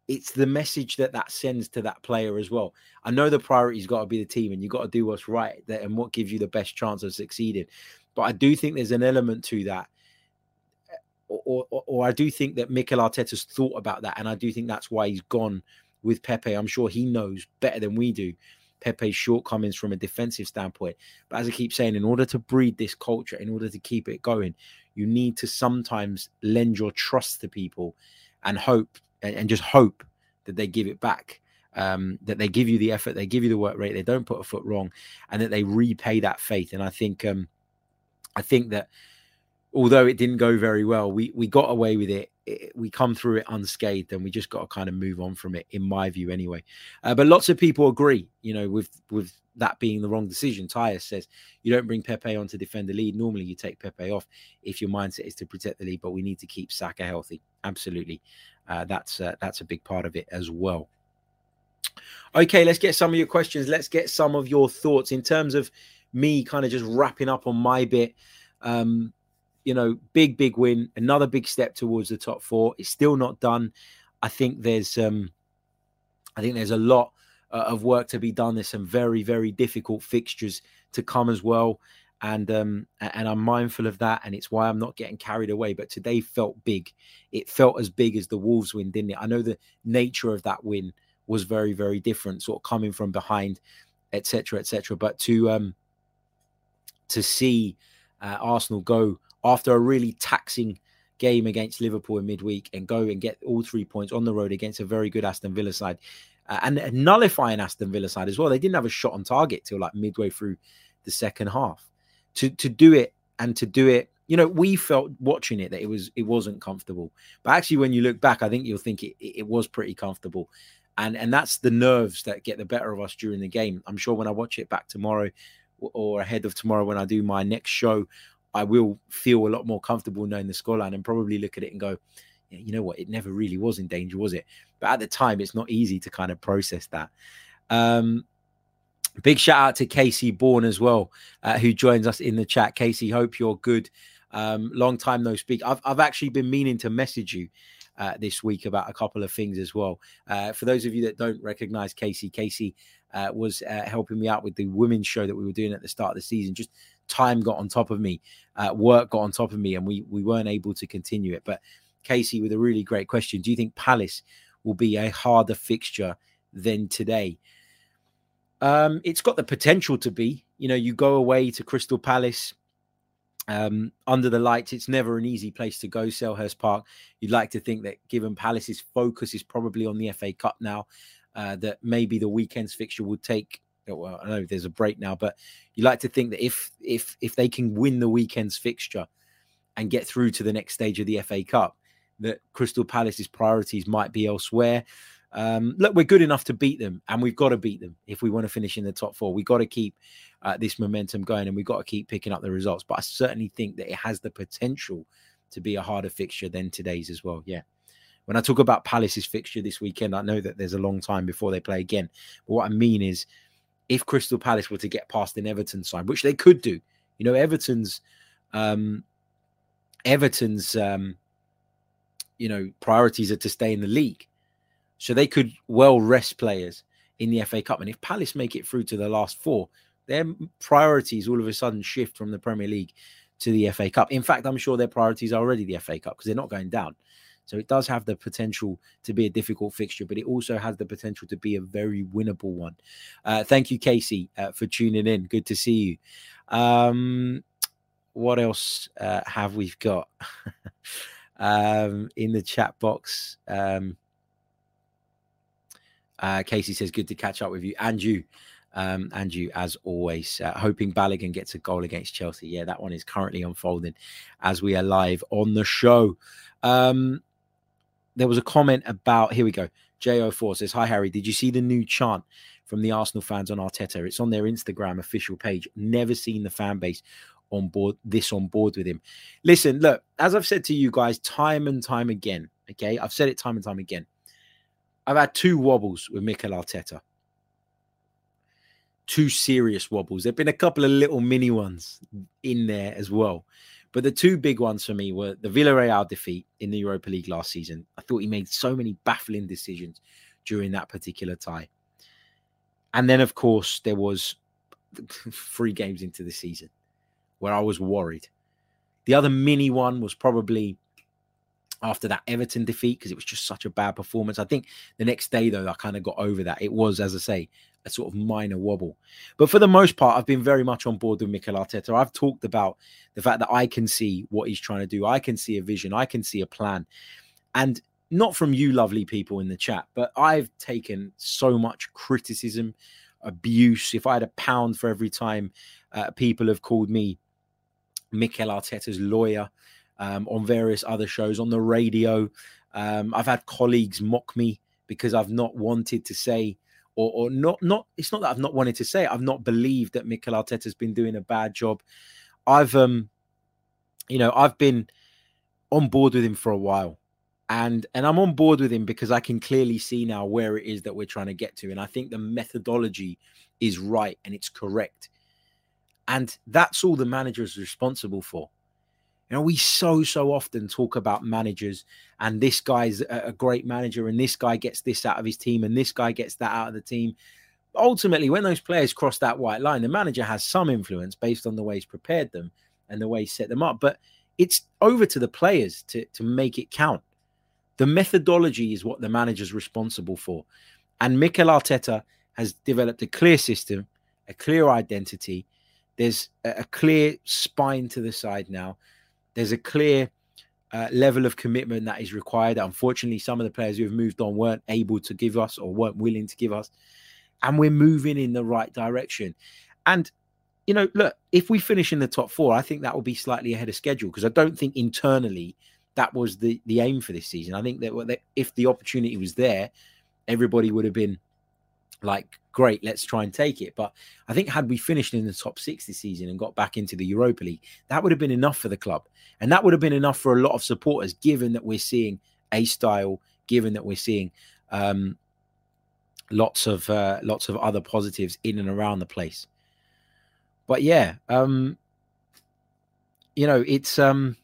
it's the message that that sends to that player as well. I know the priority's got to be the team, and you've got to do what's right there and what gives you the best chance of succeeding. But I do think there's an element to that, or, or, or I do think that Mikel Arteta's thought about that, and I do think that's why he's gone with Pepe. I'm sure he knows better than we do Pepe's shortcomings from a defensive standpoint. But as I keep saying, in order to breed this culture, in order to keep it going, you need to sometimes lend your trust to people and hope and, and just hope that they give it back. Um, that they give you the effort, they give you the work rate, they don't put a foot wrong, and that they repay that faith. And I think, um, I think that although it didn't go very well, we we got away with it. it we come through it unscathed, and we just got to kind of move on from it, in my view, anyway. Uh, but lots of people agree, you know, with with that being the wrong decision. Tyus says you don't bring Pepe on to defend the lead. Normally, you take Pepe off if your mindset is to protect the lead. But we need to keep Saka healthy. Absolutely, uh, that's uh, that's a big part of it as well. Okay, let's get some of your questions. Let's get some of your thoughts in terms of me kind of just wrapping up on my bit. Um, you know, big, big win, another big step towards the top four. It's still not done. I think there's, um, I think there's a lot uh, of work to be done. There's some very, very difficult fixtures to come as well, and um, and I'm mindful of that, and it's why I'm not getting carried away. But today felt big. It felt as big as the Wolves win, didn't it? I know the nature of that win was very, very different, sort of coming from behind, etc., etc. But to um, to see uh, Arsenal go after a really taxing game against Liverpool in midweek and go and get all three points on the road against a very good Aston Villa side uh, and nullifying Aston Villa side as well. They didn't have a shot on target till like midway through the second half. To to do it and to do it, you know, we felt watching it that it was it wasn't comfortable. But actually, when you look back, I think you'll think it, it was pretty comfortable. And and that's the nerves that get the better of us during the game. I'm sure when I watch it back tomorrow or ahead of tomorrow when I do my next show, I will feel a lot more comfortable knowing the scoreline and probably look at it and go, yeah, you know what, it never really was in danger, was it? But at the time, it's not easy to kind of process that. Um, big shout out to Casey Bourne as well, uh, who joins us in the chat. Casey, hope you're good. Um, long time no speak. I've, I've actually been meaning to message you uh, this week about a couple of things as well. Uh, for those of you that don't recognize Casey, Casey uh, was uh, helping me out with the women's show that we were doing at the start of the season. Just time got on top of me, uh, work got on top of me, and we we weren't able to continue it. But Casey, with a really great question, do you think Palace will be a harder fixture than today? Um, it's got the potential to be. You know, you go away to Crystal Palace um, under the lights. It's never an easy place to go, Selhurst Park. You'd like to think that, given Palace's focus is probably on the FA Cup now, uh, that maybe the weekend's fixture would take. Well, I know there's a break now, but you like to think that if if if they can win the weekend's fixture and get through to the next stage of the FA Cup, that Crystal Palace's priorities might be elsewhere. Um, look, we're good enough to beat them, and we've got to beat them if we want to finish in the top four. We've got to keep uh, this momentum going, and we've got to keep picking up the results. But I certainly think that it has the potential to be a harder fixture than today's as well. Yeah. When I talk about Palace's fixture this weekend, I know that there's a long time before they play again. But what I mean is, if Crystal Palace were to get past an Everton side, which they could do, you know, Everton's, um, Everton's, um, you know, priorities are to stay in the league, so they could well rest players in the FA Cup. And if Palace make it through to the last four, their priorities all of a sudden shift from the Premier League to the FA Cup. In fact, I'm sure their priorities are already the FA Cup because they're not going down. So it does have the potential to be a difficult fixture, but it also has the potential to be a very winnable one. Uh, thank you, Casey, uh, for tuning in. Good to see you. Um, what else uh, have we got *laughs* um, in the chat box? Um, uh, Casey says, "Good to catch up with you and you." Um, and you, as always, uh, hoping Balogun gets a goal against Chelsea. Yeah, that one is currently unfolding as we are live on the show. Um, there was a comment about here we go. Jo4 says, Hi Harry, did you see the new chant from the Arsenal fans on Arteta? It's on their Instagram official page. Never seen the fan base on board this on board with him. Listen, look, as I've said to you guys time and time again, okay, I've said it time and time again. I've had two wobbles with Mikel Arteta. Two serious wobbles. There've been a couple of little mini ones in there as well. But the two big ones for me were the Villarreal defeat in the Europa League last season. I thought he made so many baffling decisions during that particular tie. And then, of course, there was *laughs* three games into the season where I was worried. The other mini one was probably after that Everton defeat because it was just such a bad performance. I think the next day, though, I kind of got over that. It was, as I say, a sort of minor wobble. But for the most part, I've been very much on board with Mikel Arteta. I've talked about the fact that I can see what he's trying to do. I can see a vision. I can see a plan. And not from you, lovely people in the chat, but I've taken so much criticism, abuse. If I had a pound for every time uh, people have called me Mikel Arteta's lawyer um, on various other shows on the radio. Um, I've had colleagues mock me because I've not wanted to say, or, or not, not. It's not that I've not wanted to say. It, I've not believed that Mikel Arteta's been doing a bad job. I've, um, you know, I've been on board with him for a while, and and I'm on board with him because I can clearly see now where it is that we're trying to get to, and I think the methodology is right and it's correct, and that's all the manager is responsible for. You know, we so so often talk about managers, and this guy's a, great manager, and this guy gets this out of his team, and this guy gets that out of the team. Ultimately, when those players cross that white line, the manager has some influence based on the way he's prepared them and the way he set them up. But it's over to the players to to make it count. The methodology is what the manager's responsible for, and Mikel Arteta has developed a clear system, a clear identity. There's a, a clear spine to the side now there's a clear uh, level of commitment that is required. Unfortunately, some of the players who have moved on weren't able to give us or weren't willing to give us. And we're moving in the right direction. And, you know, look, if we finish in the top four, I think that will be slightly ahead of schedule because I don't think internally that was the, the aim for this season. I think that if the opportunity was there, everybody would have been like, great, let's try and take it. But I think had we finished in the top six this season and got back into the Europa League, that would have been enough for the club. And that would have been enough for a lot of supporters, given that we're seeing a style, given that we're seeing um, lots of uh, lots of other positives in and around the place. But yeah, um, you know, it's um,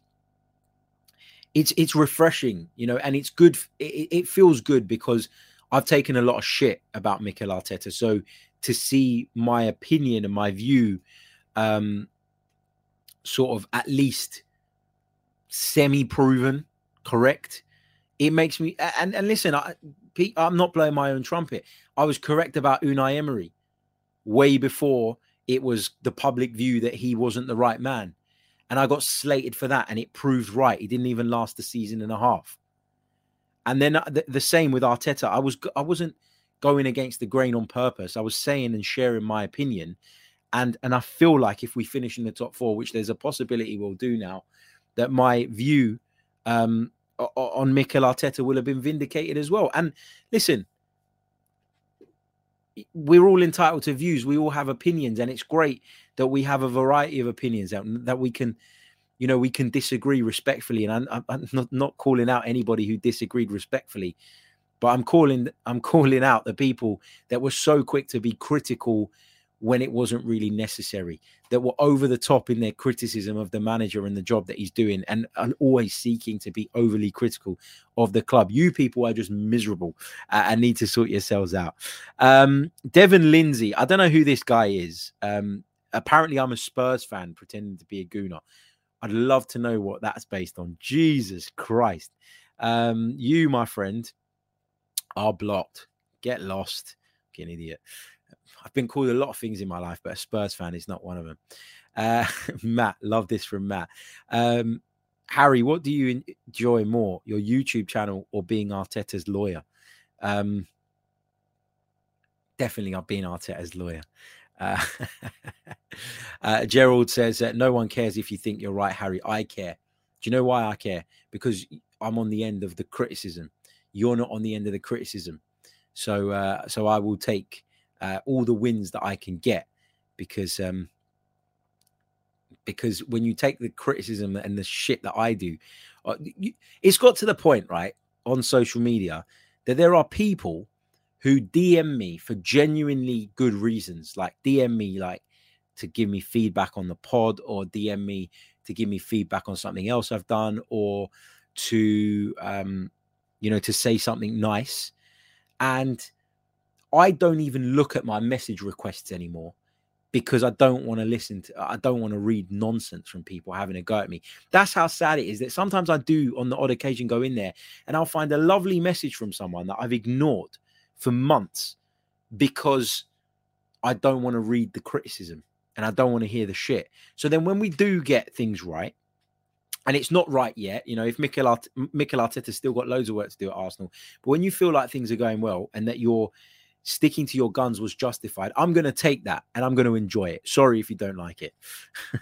it's it's refreshing, you know, and it's good. It, it feels good because I've taken a lot of shit about Mikel Arteta. So to see my opinion and my view um sort of at least semi-proven correct it makes me and and listen I, i'm not blowing my own trumpet. I was correct about unai emery way before it was the public view that he wasn't the right man. And i got slated for that and it proved right. He didn't even last a season and a half and then uh, the, the same with Arteta. I was I wasn't going against the grain on purpose. I was saying and sharing my opinion. And and I feel like if we finish in the top four, which there's a possibility we'll do now, that my view um, on Mikel Arteta will have been vindicated as well. And listen, we're all entitled to views. We all have opinions, and it's great that we have a variety of opinions that, that we can you know, we can disagree respectfully, and I'm, I'm not, not calling out anybody who disagreed respectfully, but I'm calling I'm calling out the people that were so quick to be critical when it wasn't really necessary, that were over the top in their criticism of the manager and the job that he's doing, and, and always seeking to be overly critical of the club. You people are just miserable uh, and need to sort yourselves out. Um, Devon Lindsay, I don't know who this guy is. Um, apparently, I'm a Spurs fan pretending to be a Gooner. I'd love to know what that's based on. Jesus Christ. Um, you, my friend, are blocked. Get lost. Get an idiot. I've been called a lot of things in my life, but a Spurs fan is not one of them. Uh, *laughs* Matt, love this from Matt. Um, Harry, what do you enjoy more, your YouTube channel or being Arteta's lawyer? Um, definitely, I've been Arteta's lawyer. Uh, *laughs* uh, Gerald says that no one cares if you think you're right, Harry. I care. Do you know why I care? Because I'm on the end of the criticism. You're not on the end of the criticism. So, uh, so I will take uh, all the wins that I can get because, um, because when you take the criticism and the shit that I do, uh, it's got to the point, right, on social media that there are people who DM me for genuinely good reasons, like DM me like to give me feedback on the pod or DM me to give me feedback on something else I've done or to um you know to say something nice and I don't even look at my message requests anymore because I don't want to listen to I don't want to read nonsense from people having a go at me. That's how sad it is that sometimes I do on the odd occasion go in there and I'll find a lovely message from someone that I've ignored for months because I don't want to read the criticism and I don't want to hear the shit. So then when we do get things right, and it's not right yet, you know, if Mikel, Art- Mikel Arteta's still got loads of work to do at Arsenal, but when you feel like things are going well and that you're sticking to your guns was justified, I'm going to take that and I'm going to enjoy it. Sorry if you don't like it. *laughs*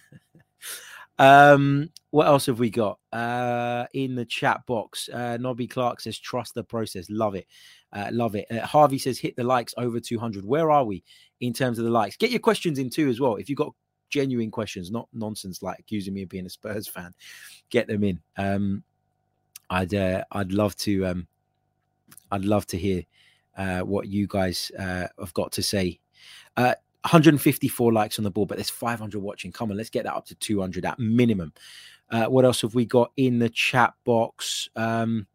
Um, what else have we got uh, in the chat box? Uh, Nobby Clark says, "Trust the process." Love it, uh, love it. Uh, Harvey says, "Hit the likes over 200." Where are we in terms of the likes? Get your questions in too as well. If you've got genuine questions, not nonsense like accusing me of being a Spurs fan, get them in. Um, I'd uh, I'd love to um, I'd love to hear uh, what you guys uh, have got to say. Uh, 154 likes on the board, but there's 500 watching. Come on, let's get that up to 200 at minimum. Uh, what else have we got in the chat box? Um,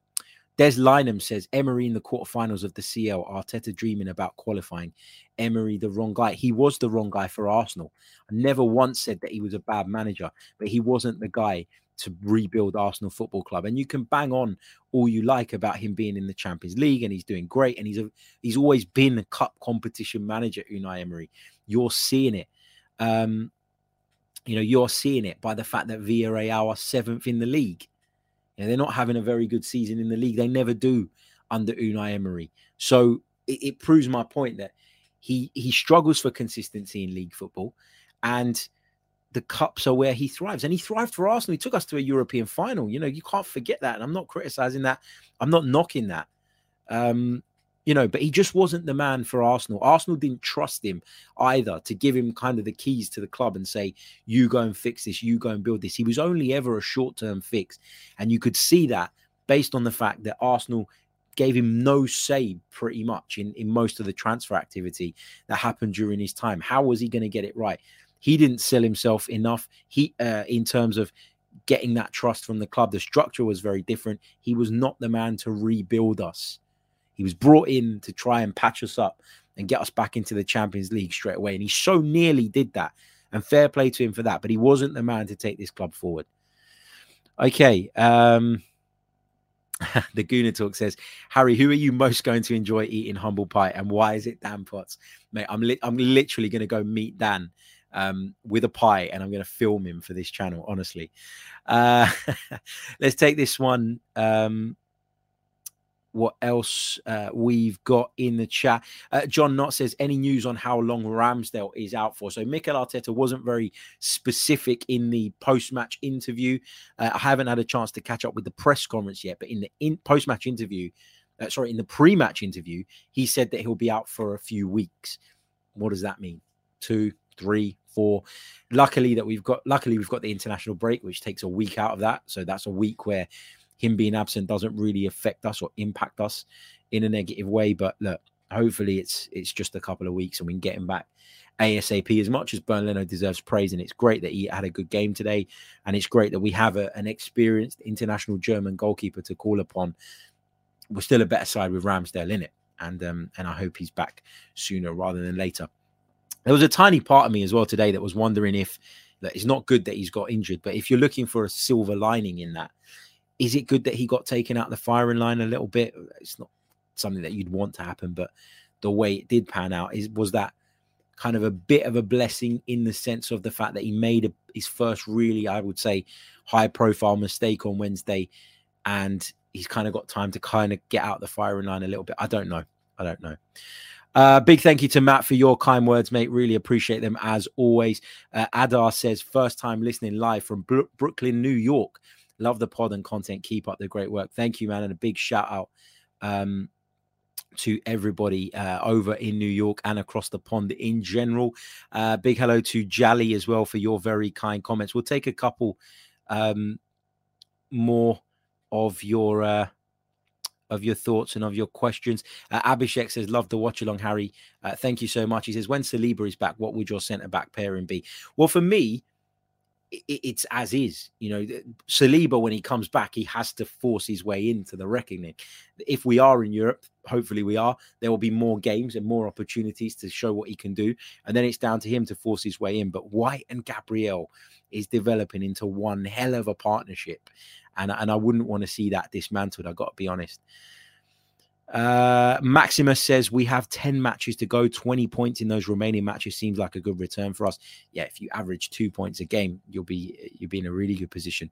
Des Lynham says Emery in the quarterfinals of the CL. Arteta dreaming about qualifying. Emery the wrong guy. He was the wrong guy for Arsenal. I never once said that he was a bad manager, but he wasn't the guy to rebuild Arsenal Football Club. And you can bang on all you like about him being in the Champions League and he's doing great and he's a, he's always been a cup competition manager, Unai Emery. You're seeing it. Um, you know, you're seeing it by the fact that Villarreal are seventh in the league. You know, they're not having a very good season in the league. They never do under Unai Emery. So it, it proves my point that he he struggles for consistency in league football, and the cups are where he thrives. And he thrived for Arsenal. He took us to a European final. You know, you can't forget that. And I'm not criticizing that. I'm not knocking that. Um, you know, but he just wasn't the man for Arsenal. Arsenal didn't trust him either to give him kind of the keys to the club and say, you go and fix this, you go and build this. He was only ever a short term fix. And you could see that based on the fact that Arsenal gave him no say pretty much in, in most of the transfer activity that happened during his time. How was he going to get it right? He didn't sell himself enough. He, uh, in terms of getting that trust from the club, the structure was very different. He was not the man to rebuild us. He was brought in to try and patch us up and get us back into the Champions League straight away. And he so nearly did that. And fair play to him for that. But he wasn't the man to take this club forward. Okay. Um, *laughs* the Gooner Talk says, Harry, who are you most going to enjoy eating humble pie and why is it Dan Potts? Mate, I'm, li- I'm literally going to go meet Dan um, with a pie and I'm going to film him for this channel, honestly. Uh, *laughs* let's take this one. Um, what else uh, we've got in the chat. Uh, John Knott says, any news on how long Ramsdale is out for? So Mikel Arteta wasn't very specific in the post-match interview. Uh, I haven't had a chance to catch up with the press conference yet, but in the in post-match interview, uh, sorry, in the pre-match interview, he said that he'll be out for a few weeks. What does that mean? Two, three, four. Luckily that we've got, luckily we've got the international break, which takes a week out of that. So that's a week where him being absent doesn't really affect us or impact us in a negative way. But look, hopefully it's it's just a couple of weeks and we can get him back ASAP. As much as Bernd Leno deserves praise, and it's great that he had a good game today, and it's great that we have a, an experienced international German goalkeeper to call upon. We're still a better side with Ramsdale in it, and um, and I hope he's back sooner rather than later. There was a tiny part of me as well today that was wondering if that it's not good that he's got injured, but if you're looking for a silver lining in that, is it good that he got taken out of the firing line a little bit? It's not something that you'd want to happen, but the way it did pan out is was that kind of a bit of a blessing in the sense of the fact that he made a, his first really, I would say, high profile mistake on Wednesday, and he's kind of got time to kind of get out the firing line a little bit. I don't know. I don't know. Uh, big thank you to Matt for your kind words, mate. Really appreciate them as always. Uh, Adar says, first time listening live from Bro- Brooklyn, New York. Love the pod and content. Keep up the great work. Thank you, man. And a big shout out um, to everybody uh, over in New York and across the pond in general. Uh, big hello to Jally as well for your very kind comments. We'll take a couple um, more of your. Uh, of your thoughts and of your questions. Uh, Abhishek says, Love the watch along, Harry. Uh, thank you so much. He says, When Saliba is back, what would your centre back pairing be? Well, for me, it's as is. You know, Saliba when he comes back, he has to force his way into the reckoning. If we are in Europe, hopefully we are, there will be more games and more opportunities to show what he can do, and then it's down to him to force his way in. But White and Gabriel is developing into one hell of a partnership, and and I wouldn't want to see that dismantled. I got to be honest. Uh, Maximus says we have 10 matches to go, 20 points in those remaining matches seems like a good return for us. Yeah, if you average two points a game, you'll be you'll be in a really good position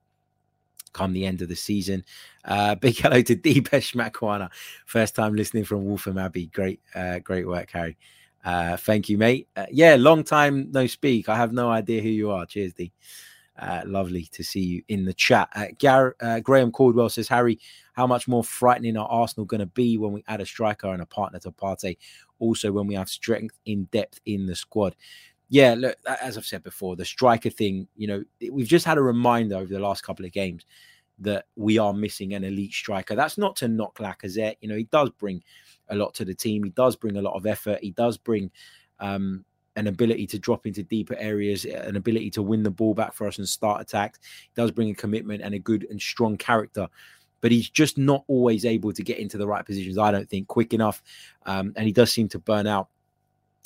come the end of the season. Uh, *laughs* big hello to Deepesh Makwana, first time listening from Waltham Abbey. Great, uh, great work, Harry. Uh, thank you, mate. Uh, yeah, long time no speak. I have no idea who you are. Cheers, D. Uh, lovely to see you in the chat. Uh, Gar- uh, Graham Caldwell says, Harry, how much more frightening are Arsenal going to be when we add a striker and a partner to Partey? Also, when we have strength in depth in the squad. Yeah, look, as I've said before, the striker thing, you know, we've just had a reminder over the last couple of games that we are missing an elite striker. That's not to knock Lacazette. You know, he does bring a lot to the team. He does bring a lot of effort. He does bring um, an ability to drop into deeper areas, an ability to win the ball back for us and start attacks. He does bring a commitment and a good and strong character. But he's just not always able to get into the right positions, I don't think, quick enough. Um, and he does seem to burn out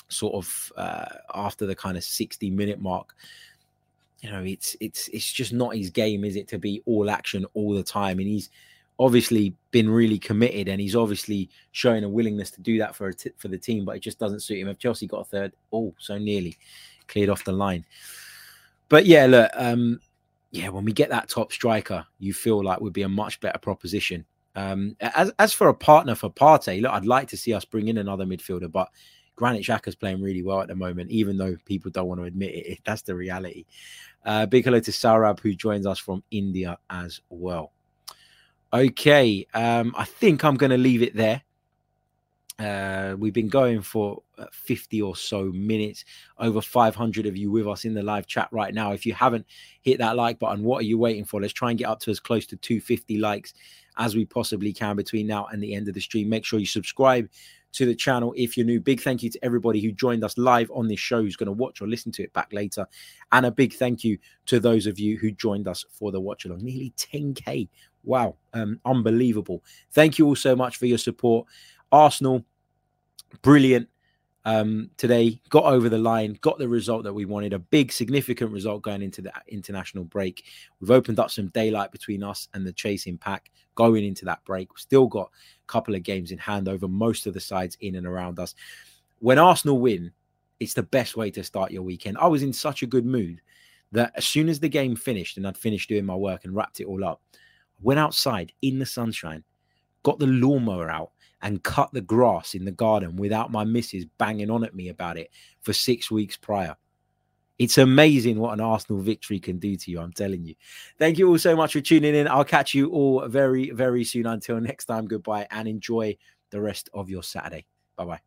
sort of uh, after the kind of 60 minute mark you know it's it's it's just not his game is it to be all action all the time and he's obviously been really committed and he's obviously showing a willingness to do that for for the team, but it just doesn't suit him. If Chelsea got a third, oh, so nearly cleared off the line. But yeah, look, um, yeah, when we get that top striker, you feel like would be a much better proposition. Um, as as for a partner for Partey, look, I'd like to see us bring in another midfielder, but Granit Xhaka's playing really well at the moment, even though people don't want to admit it. *laughs* That's the reality. Uh, big hello to Saurabh, who joins us from India as well. Okay, um, I think I'm going to leave it there. Uh, we've been going for uh, 50 or so minutes, over 500 of you with us in the live chat right now. If you haven't hit that like button, what are you waiting for? Let's try and get up to as close to 250 likes as we possibly can between now and the end of the stream. Make sure you subscribe to the channel if you're new. Big thank you to everybody who joined us live on this show, who's going to watch or listen to it back later. And a big thank you to those of you who joined us for the watch along. Nearly 10K wow, um, unbelievable. Thank you all so much for your support. Arsenal, brilliant um, today, got over the line, got the result that we wanted, a big, significant result going into the international break. We've opened up some daylight between us and the chasing pack going into that break. We've still got a couple of games in hand over most of the sides in and around us. When Arsenal win, it's the best way to start your weekend. I was in such a good mood that as soon as the game finished and I'd finished doing my work and wrapped it all up, went outside in the sunshine, got the lawnmower out, and cut the grass in the garden without my missus banging on at me about it for six weeks prior. It's amazing what an Arsenal victory can do to you. I'm telling you. Thank you all so much for tuning in. I'll catch you all very, very soon. Until next time, goodbye and enjoy the rest of your Saturday. Bye bye.